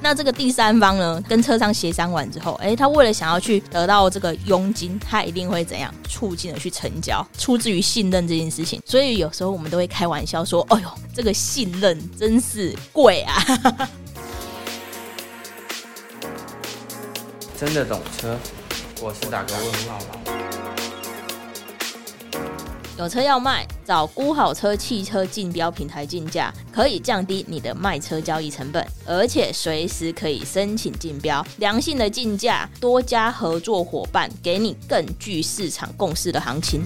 那这个第三方呢，跟车商协商完之后，诶，他为了想要去得到这个佣金，他一定会怎样促进的去成交，出自于信任这件事情。所以有时候我们都会开玩笑说：“哎呦，这个信任真是贵啊！” 真的懂车，我是打个问号吧。有车要卖，找估好车汽车竞标平台竞价，可以降低你的卖车交易成本，而且随时可以申请竞标，良性的竞价，多家合作伙伴给你更具市场共识的行情。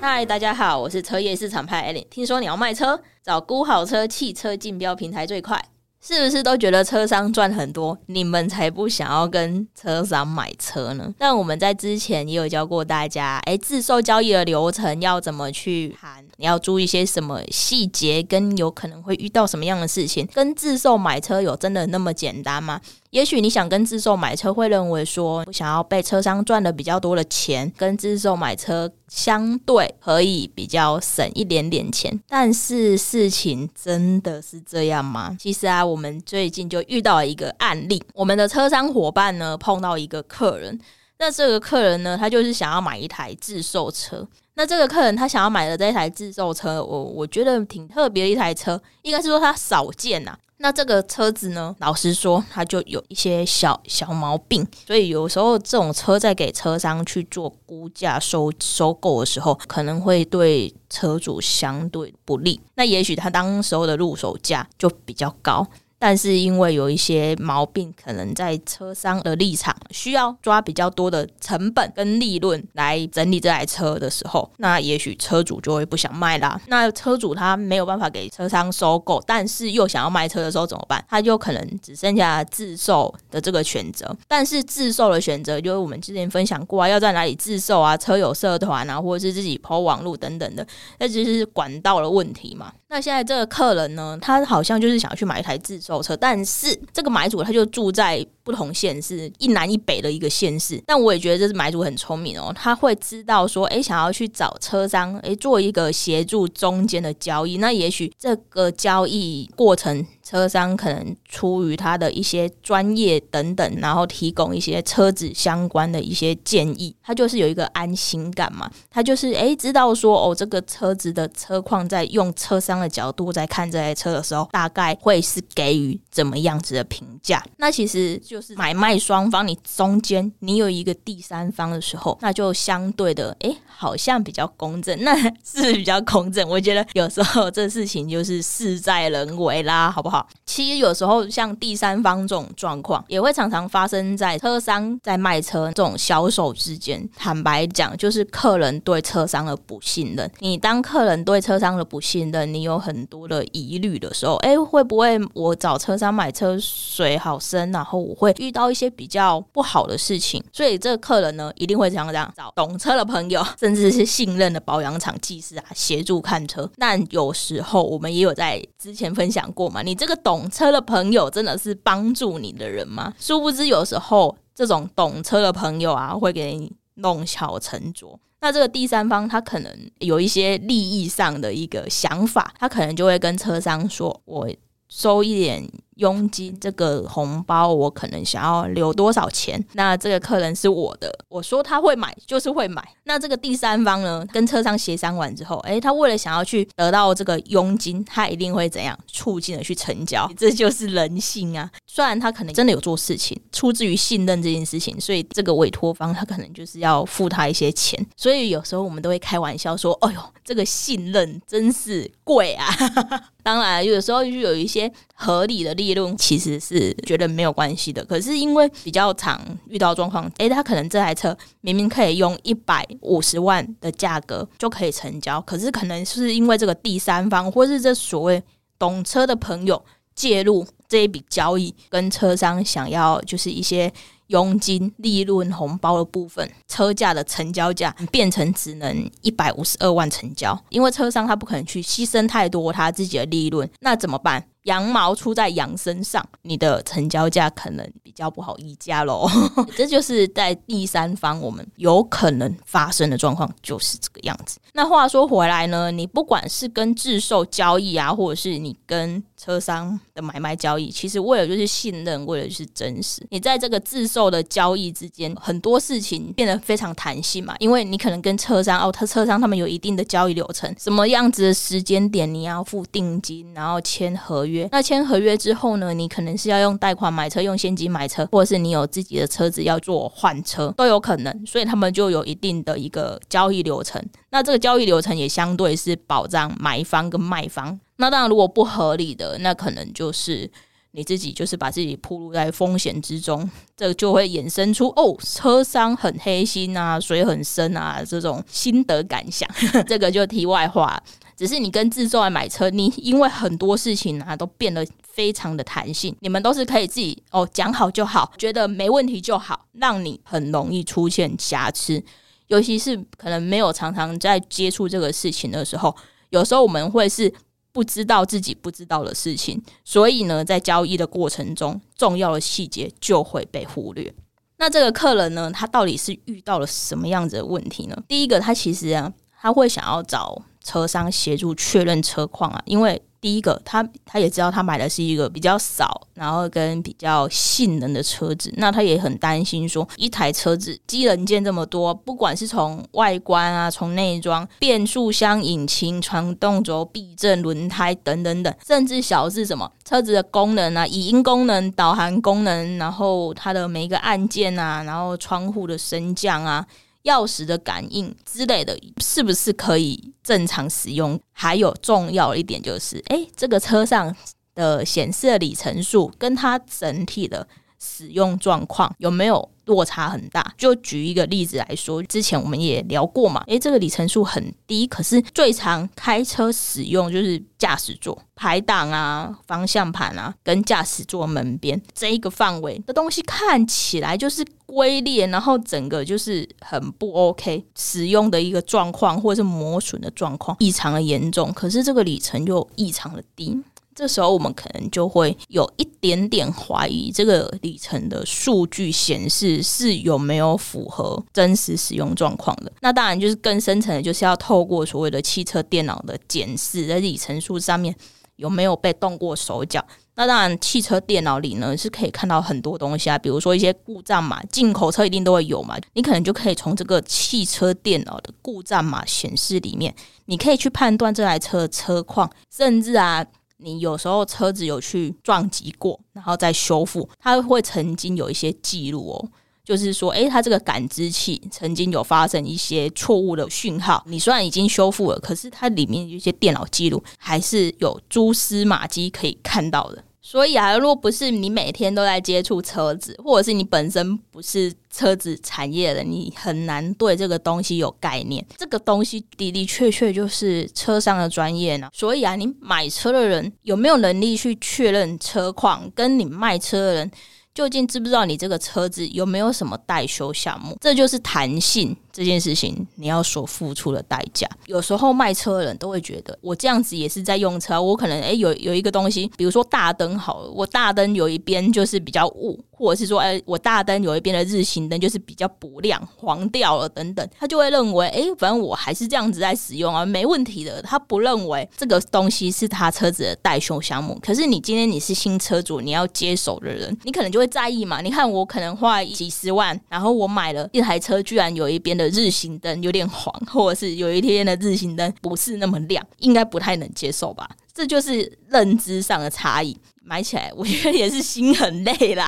嗨，大家好，我是车业市场派 Elin。听说你要卖车，找估好车汽车竞标平台最快。是不是都觉得车商赚很多？你们才不想要跟车商买车呢？但我们在之前也有教过大家，诶，自售交易的流程要怎么去谈？你要注意一些什么细节？跟有可能会遇到什么样的事情？跟自售买车有真的那么简单吗？也许你想跟自售买车，会认为说，我想要被车商赚的比较多的钱，跟自售买车相对可以比较省一点点钱。但是事情真的是这样吗？其实啊，我们最近就遇到一个案例，我们的车商伙伴呢碰到一个客人，那这个客人呢，他就是想要买一台自售车。那这个客人他想要买的这一台自售车，我我觉得挺特别的一台车，应该是说他少见呐、那这个车子呢，老实说，它就有一些小小毛病，所以有时候这种车在给车商去做估价收收购的时候，可能会对车主相对不利。那也许他当时候的入手价就比较高。但是因为有一些毛病，可能在车商的立场需要抓比较多的成本跟利润来整理这台车的时候，那也许车主就会不想卖啦。那车主他没有办法给车商收购，但是又想要卖车的时候怎么办？他就可能只剩下自售的这个选择。但是自售的选择，就是我们之前分享过啊，要在哪里自售啊？车友社团啊，或者是自己 PO 网络等等的，那就是管道的问题嘛。那现在这个客人呢，他好像就是想要去买一台自售车，但是这个买主他就住在不同县市，一南一北的一个县市。但我也觉得这是买主很聪明哦，他会知道说，诶，想要去找车商，诶，做一个协助中间的交易。那也许这个交易过程，车商可能出于他的一些专业等等，然后提供一些车子相关的一些建议，他就是有一个安心感嘛。他就是诶，知道说哦，这个车子的车况，在用车商的角度在看这台车的时候，大概会是给予怎么样子的评价。那其实就。是买卖双方，你中间你有一个第三方的时候，那就相对的，哎、欸，好像比较公正，那是比较公正。我觉得有时候这事情就是事在人为啦，好不好？其实有时候像第三方这种状况，也会常常发生在车商在卖车这种销售之间。坦白讲，就是客人对车商的不信任。你当客人对车商的不信任，你有很多的疑虑的时候，哎、会不会我找车商买车水好深，然后我会。遇到一些比较不好的事情，所以这个客人呢，一定会这样这样找懂车的朋友，甚至是信任的保养厂技师啊，协助看车。但有时候我们也有在之前分享过嘛，你这这个懂车的朋友真的是帮助你的人吗？殊不知有时候这种懂车的朋友啊，会给你弄巧成拙。那这个第三方他可能有一些利益上的一个想法，他可能就会跟车商说：“我收一点。”佣金这个红包，我可能想要留多少钱？那这个客人是我的，我说他会买就是会买。那这个第三方呢，跟车商协商完之后，诶，他为了想要去得到这个佣金，他一定会怎样促进的去成交？这就是人性啊！虽然他可能真的有做事情，出自于信任这件事情，所以这个委托方他可能就是要付他一些钱。所以有时候我们都会开玩笑说：“哎呦，这个信任真是贵啊！” 当然，有时候就有一些合理的利。利润其实是觉得没有关系的，可是因为比较常遇到状况，诶，他可能这台车明明可以用一百五十万的价格就可以成交，可是可能是因为这个第三方或是这所谓懂车的朋友介入这一笔交易，跟车商想要就是一些。佣金、利润、红包的部分，车价的成交价变成只能一百五十二万成交，因为车商他不可能去牺牲太多他自己的利润，那怎么办？羊毛出在羊身上，你的成交价可能比较不好议价喽。这就是在第三方我们有可能发生的状况，就是这个样子。那话说回来呢，你不管是跟自售交易啊，或者是你跟车商的买卖交易，其实为了就是信任，为了就是真实。你在这个自售的交易之间，很多事情变得非常弹性嘛，因为你可能跟车商哦，他车商他们有一定的交易流程，什么样子的时间点你要付定金，然后签合约。那签合约之后呢，你可能是要用贷款买车，用现金买车，或者是你有自己的车子要做换车都有可能。所以他们就有一定的一个交易流程。那这个交易流程也相对是保障买方跟卖方。那当然，如果不合理的，那可能就是你自己就是把自己暴露在风险之中，这就会衍生出哦，车商很黑心啊，水很深啊这种心得感想。这个就题外话，只是你跟自售来买车，你因为很多事情啊都变得非常的弹性，你们都是可以自己哦讲好就好，觉得没问题就好，让你很容易出现瑕疵，尤其是可能没有常常在接触这个事情的时候，有时候我们会是。不知道自己不知道的事情，所以呢，在交易的过程中，重要的细节就会被忽略。那这个客人呢，他到底是遇到了什么样子的问题呢？第一个，他其实啊，他会想要找车商协助确认车况啊，因为。第一个，他他也知道他买的是一个比较少，然后跟比较性能的车子，那他也很担心说，一台车子机能件这么多，不管是从外观啊，从内装、变速箱、引擎、传动轴、避震、轮胎等等等，甚至小是什么车子的功能啊，语音功能、导航功能，然后它的每一个按键啊，然后窗户的升降啊。钥匙的感应之类的，是不是可以正常使用？还有重要一点就是，诶，这个车上的显示的里程数跟它整体的使用状况有没有落差很大？就举一个例子来说，之前我们也聊过嘛，诶，这个里程数很低，可是最常开车使用就是驾驶座排档啊、方向盘啊，跟驾驶座门边这一个范围的东西看起来就是。龟裂，然后整个就是很不 OK，使用的一个状况或者是磨损的状况异常的严重，可是这个里程又异常的低，这时候我们可能就会有一点点怀疑这个里程的数据显示是有没有符合真实使用状况的。那当然就是更深层的，就是要透过所谓的汽车电脑的检视，在里程数上面有没有被动过手脚。那当然，汽车电脑里呢是可以看到很多东西啊，比如说一些故障码，进口车一定都会有嘛。你可能就可以从这个汽车电脑的故障码显示里面，你可以去判断这台车的车况，甚至啊，你有时候车子有去撞击过，然后再修复，它会曾经有一些记录哦。就是说，诶，它这个感知器曾经有发生一些错误的讯号。你虽然已经修复了，可是它里面有一些电脑记录还是有蛛丝马迹可以看到的。所以啊，如果不是你每天都在接触车子，或者是你本身不是车子产业的，你很难对这个东西有概念。这个东西的的确确就是车商的专业呢。所以啊，你买车的人有没有能力去确认车况，跟你卖车的人，究竟知不知道你这个车子有没有什么代修项目？这就是弹性这件事情你要所付出的代价。有时候卖车的人都会觉得，我这样子也是在用车，我可能诶有有一个东西，比如说大灯好了，我大灯有一边就是比较雾。或者是说，哎、我大灯有一边的日行灯就是比较不亮，黄掉了等等，他就会认为，哎、反正我还是这样子在使用啊，没问题的。他不认为这个东西是他车子的代修项目。可是你今天你是新车主，你要接手的人，你可能就会在意嘛。你看我可能花几十万，然后我买了一台车，居然有一边的日行灯有点黄，或者是有一天的日行灯不是那么亮，应该不太能接受吧？这就是认知上的差异。买起来，我觉得也是心很累啦。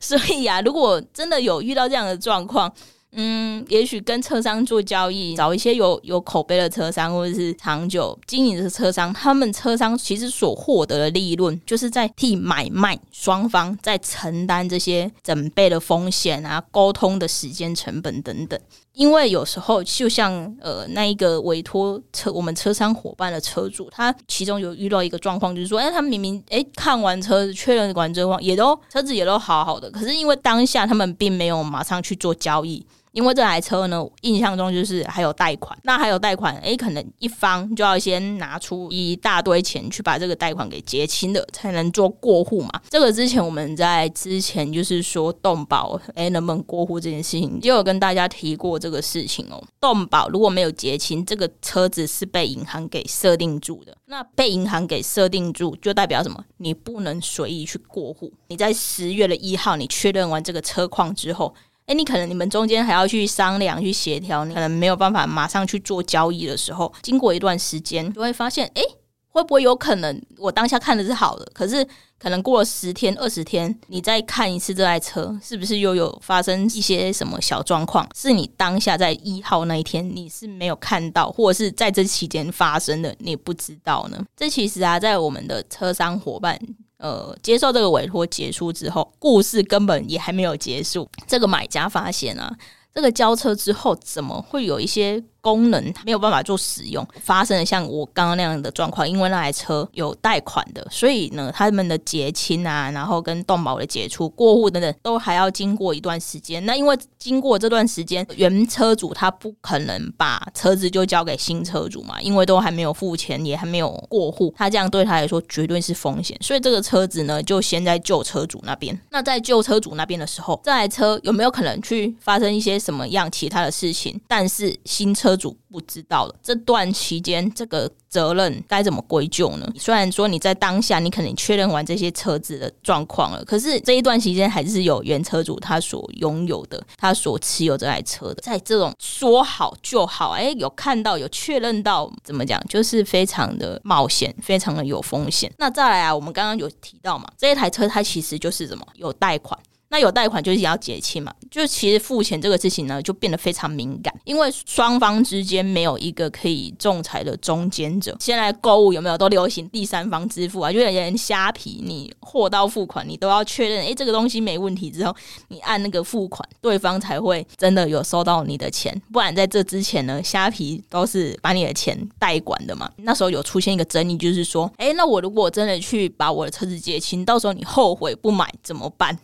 所以啊，如果真的有遇到这样的状况，嗯，也许跟车商做交易，找一些有有口碑的车商，或者是长久经营的车商，他们车商其实所获得的利润，就是在替买卖双方在承担这些整备的风险啊，沟通的时间成本等等。因为有时候，就像呃，那一个委托车我们车商伙伴的车主，他其中有遇到一个状况，就是说，哎，他明明哎看完车子确认完之后，也都车子也都好好的，可是因为当下他们并没有马上去做交易，因为这台车呢，印象中就是还有贷款，那还有贷款，诶，可能一方就要先拿出一大堆钱去把这个贷款给结清了，才能做过户嘛。这个之前我们在之前就是说动保，诶，能不能过户这件事情，就有跟大家提过这个事情哦。动保如果没有结清，这个车子是被银行给设定住的，那被银行给设定住，就代表什么？你不能随意去过户。你在十月的一号，你确认完这个车况之后。诶，你可能你们中间还要去商量、去协调，你可能没有办法马上去做交易的时候，经过一段时间，就会发现，诶，会不会有可能我当下看的是好的，可是可能过了十天、二十天，你再看一次这台车，是不是又有发生一些什么小状况？是你当下在一号那一天你是没有看到，或者是在这期间发生的，你不知道呢？这其实啊，在我们的车商伙伴。呃，接受这个委托结束之后，故事根本也还没有结束。这个买家发现啊，这个交车之后，怎么会有一些功能没有办法做使用，发生了像我刚刚那样的状况，因为那台车有贷款的，所以呢，他们的结清啊，然后跟动保的解除过户等等，都还要经过一段时间。那因为经过这段时间，原车主他不可能把车子就交给新车主嘛，因为都还没有付钱，也还没有过户，他这样对他来说绝对是风险。所以这个车子呢，就先在旧车主那边。那在旧车主那边的时候，这台车有没有可能去发生一些什么样其他的事情？但是新车。车主不知道了，这段期间这个责任该怎么归咎呢？虽然说你在当下你可能确认完这些车子的状况了，可是这一段期间还是有原车主他所拥有的，他所持有这台车的，在这种说好就好，哎，有看到有确认到，怎么讲，就是非常的冒险，非常的有风险。那再来啊，我们刚刚有提到嘛，这一台车它其实就是什么，有贷款。那有贷款就是要结清嘛，就其实付钱这个事情呢，就变得非常敏感，因为双方之间没有一个可以仲裁的中间者。现在购物有没有都流行第三方支付啊？就连虾皮，你货到付款，你都要确认，诶，这个东西没问题之后，你按那个付款，对方才会真的有收到你的钱。不然在这之前呢，虾皮都是把你的钱代管的嘛。那时候有出现一个争议，就是说，诶，那我如果真的去把我的车子结清，到时候你后悔不买怎么办？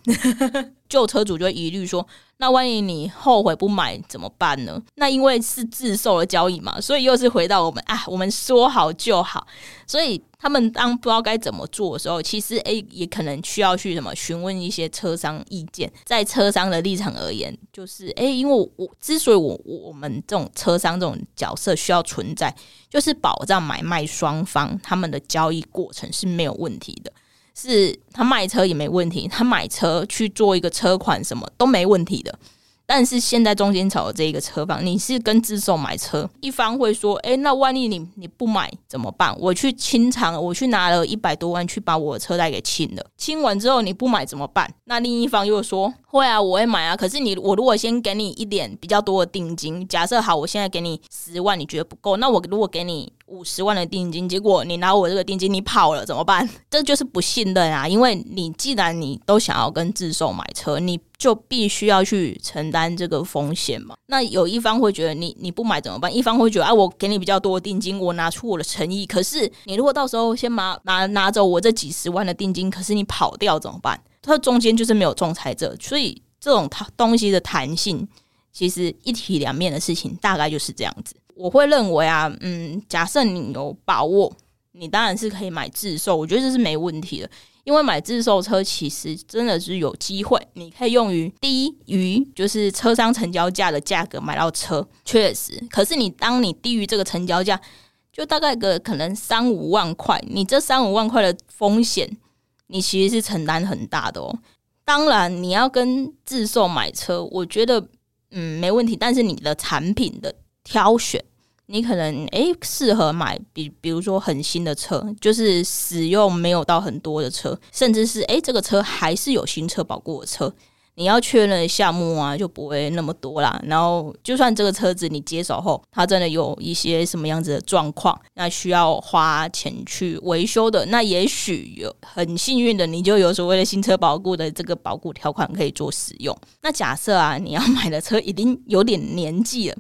旧车主就会疑虑说：“那万一你后悔不买怎么办呢？”那因为是自售的交易嘛，所以又是回到我们啊，我们说好就好。所以他们当不知道该怎么做的时候，其实诶也可能需要去什么询问一些车商意见。在车商的立场而言，就是诶，因为，我之所以我我们这种车商这种角色需要存在，就是保障买卖双方他们的交易过程是没有问题的。是他卖车也没问题，他买车去做一个车款什么都没问题的。但是现在中间炒的这个车房，你是跟自售买车，一方会说：“诶，那万一你你不买怎么办？我去清偿，我去拿了一百多万去把我的车贷给清了，清完之后你不买怎么办？”那另一方又说：“会啊，我会买啊。可是你我如果先给你一点比较多的定金，假设好，我现在给你十万，你觉得不够，那我如果给你。”五十万的定金，结果你拿我这个定金，你跑了怎么办？这就是不信任啊！因为你既然你都想要跟自售买车，你就必须要去承担这个风险嘛。那有一方会觉得你你不买怎么办？一方会觉得啊，我给你比较多的定金，我拿出我的诚意。可是你如果到时候先拿拿拿走我这几十万的定金，可是你跑掉怎么办？它中间就是没有仲裁者，所以这种它东西的弹性，其实一体两面的事情，大概就是这样子。我会认为啊，嗯，假设你有把握，你当然是可以买自售，我觉得这是没问题的。因为买自售车其实真的是有机会，你可以用于低于就是车商成交价的价格买到车，确实。可是你当你低于这个成交价，就大概个可能三五万块，你这三五万块的风险，你其实是承担很大的哦。当然，你要跟自售买车，我觉得嗯没问题，但是你的产品的。挑选，你可能诶适合买比比如说很新的车，就是使用没有到很多的车，甚至是诶这个车还是有新车保过的车，你要确认项目啊就不会那么多啦。然后就算这个车子你接手后，它真的有一些什么样子的状况，那需要花钱去维修的，那也许有很幸运的你就有所谓的新车保固的这个保固条款可以做使用。那假设啊你要买的车已经有点年纪了。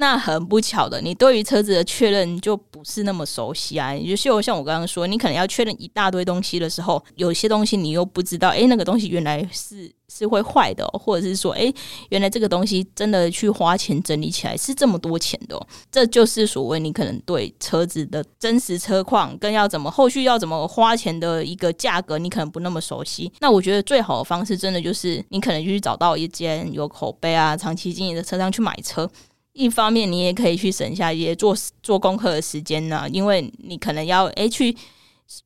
那很不巧的，你对于车子的确认就不是那么熟悉啊。也就像我刚刚说，你可能要确认一大堆东西的时候，有些东西你又不知道，诶，那个东西原来是是会坏的，或者是说，诶，原来这个东西真的去花钱整理起来是这么多钱的。这就是所谓你可能对车子的真实车况跟要怎么后续要怎么花钱的一个价格，你可能不那么熟悉。那我觉得最好的方式，真的就是你可能就去找到一间有口碑啊、长期经营的车商去买车。一方面，你也可以去省下一些做做功课的时间呢，因为你可能要诶、去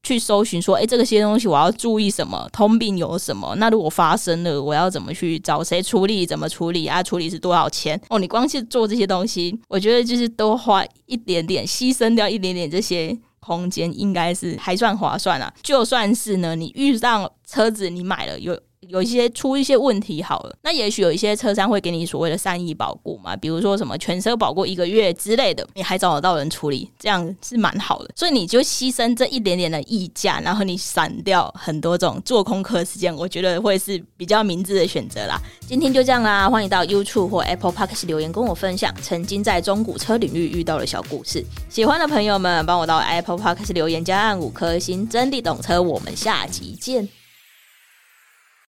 去搜寻说，诶、这个些东西我要注意什么，通病有什么？那如果发生了，我要怎么去找谁处理？怎么处理啊？处理是多少钱？哦，你光去做这些东西，我觉得就是多花一点点，牺牲掉一点点这些空间，应该是还算划算啊。就算是呢，你遇上车子，你买了有。有一些出一些问题好了，那也许有一些车商会给你所谓的善意保固嘛，比如说什么全车保固一个月之类的，你还找得到人处理，这样是蛮好的。所以你就牺牲这一点点的溢价，然后你省掉很多种做空客时间，我觉得会是比较明智的选择啦。今天就这样啦，欢迎到 YouTube 或 Apple Podcast 留言跟我分享曾经在中古车领域遇到的小故事。喜欢的朋友们，帮我到 Apple Podcast 留言加按五颗星，真的懂车。我们下集见。